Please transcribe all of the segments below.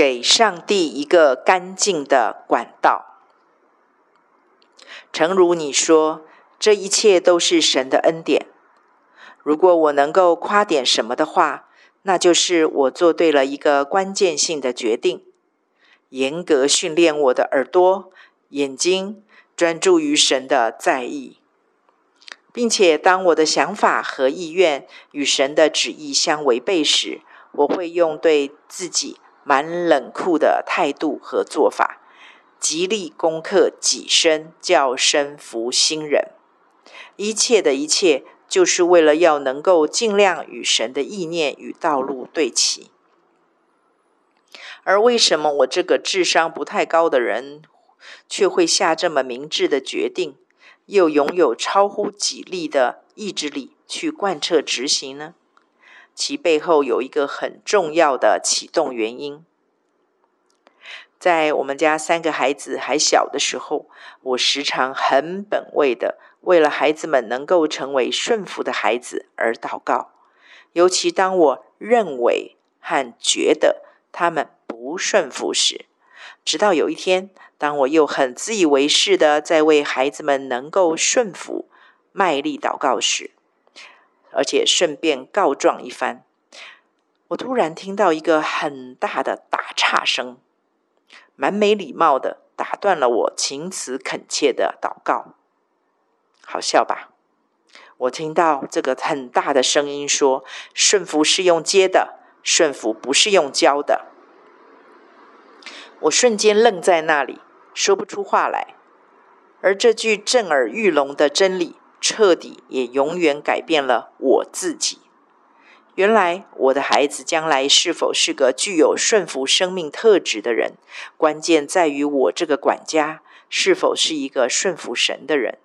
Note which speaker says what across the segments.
Speaker 1: 给上帝一个干净的管道。诚如你说，这一切都是神的恩典。如果我能够夸点什么的话，那就是我做对了一个关键性的决定，严格训练我的耳朵、眼睛，专注于神的在意。并且，当我的想法和意愿与神的旨意相违背时，我会用对自己蛮冷酷的态度和做法，极力攻克己身，叫身服心人。一切的一切，就是为了要能够尽量与神的意念与道路对齐。而为什么我这个智商不太高的人，却会下这么明智的决定？又拥有超乎己力的意志力去贯彻执行呢？其背后有一个很重要的启动原因。在我们家三个孩子还小的时候，我时常很本位的为了孩子们能够成为顺服的孩子而祷告，尤其当我认为和觉得他们不顺服时。直到有一天，当我又很自以为是的在为孩子们能够顺服卖力祷告时，而且顺便告状一番，我突然听到一个很大的打岔声，蛮没礼貌的打断了我情词恳切的祷告。好笑吧？我听到这个很大的声音说：“顺服是用接的，顺服不是用教的。”我瞬间愣在那里，说不出话来。而这句震耳欲聋的真理，彻底也永远改变了我自己。原来，我的孩子将来是否是个具有顺服生命特质的人，关键在于我这个管家是否是一个顺服神的人。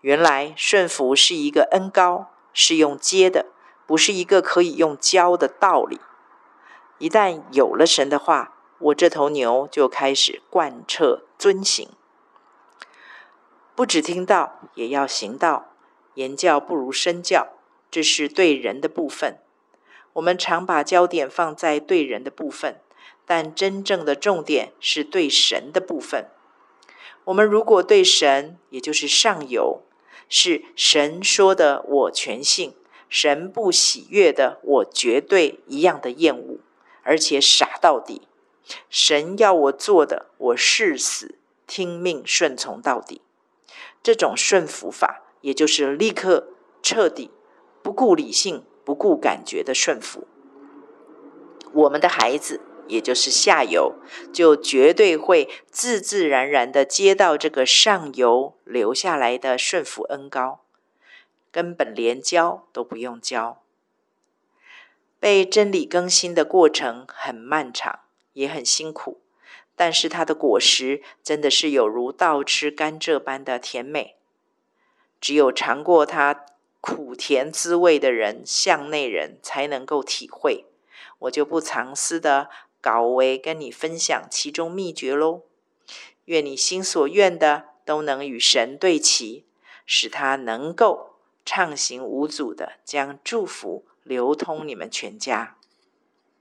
Speaker 1: 原来，顺服是一个恩高，是用接的，不是一个可以用教的道理。一旦有了神的话，我这头牛就开始贯彻遵行，不只听道，也要行道。言教不如身教，这是对人的部分。我们常把焦点放在对人的部分，但真正的重点是对神的部分。我们如果对神，也就是上游，是神说的我全信，神不喜悦的我绝对一样的厌恶，而且傻到底。神要我做的，我誓死听命顺从到底。这种顺服法，也就是立刻、彻底、不顾理性、不顾感觉的顺服。我们的孩子，也就是下游，就绝对会自自然然地接到这个上游留下来的顺服恩膏，根本连教都不用教。被真理更新的过程很漫长。也很辛苦，但是它的果实真的是有如倒吃甘蔗般的甜美。只有尝过它苦甜滋味的人，向内人才能够体会。我就不藏私的搞为跟你分享其中秘诀喽。愿你心所愿的都能与神对齐，使他能够畅行无阻的将祝福流通你们全家。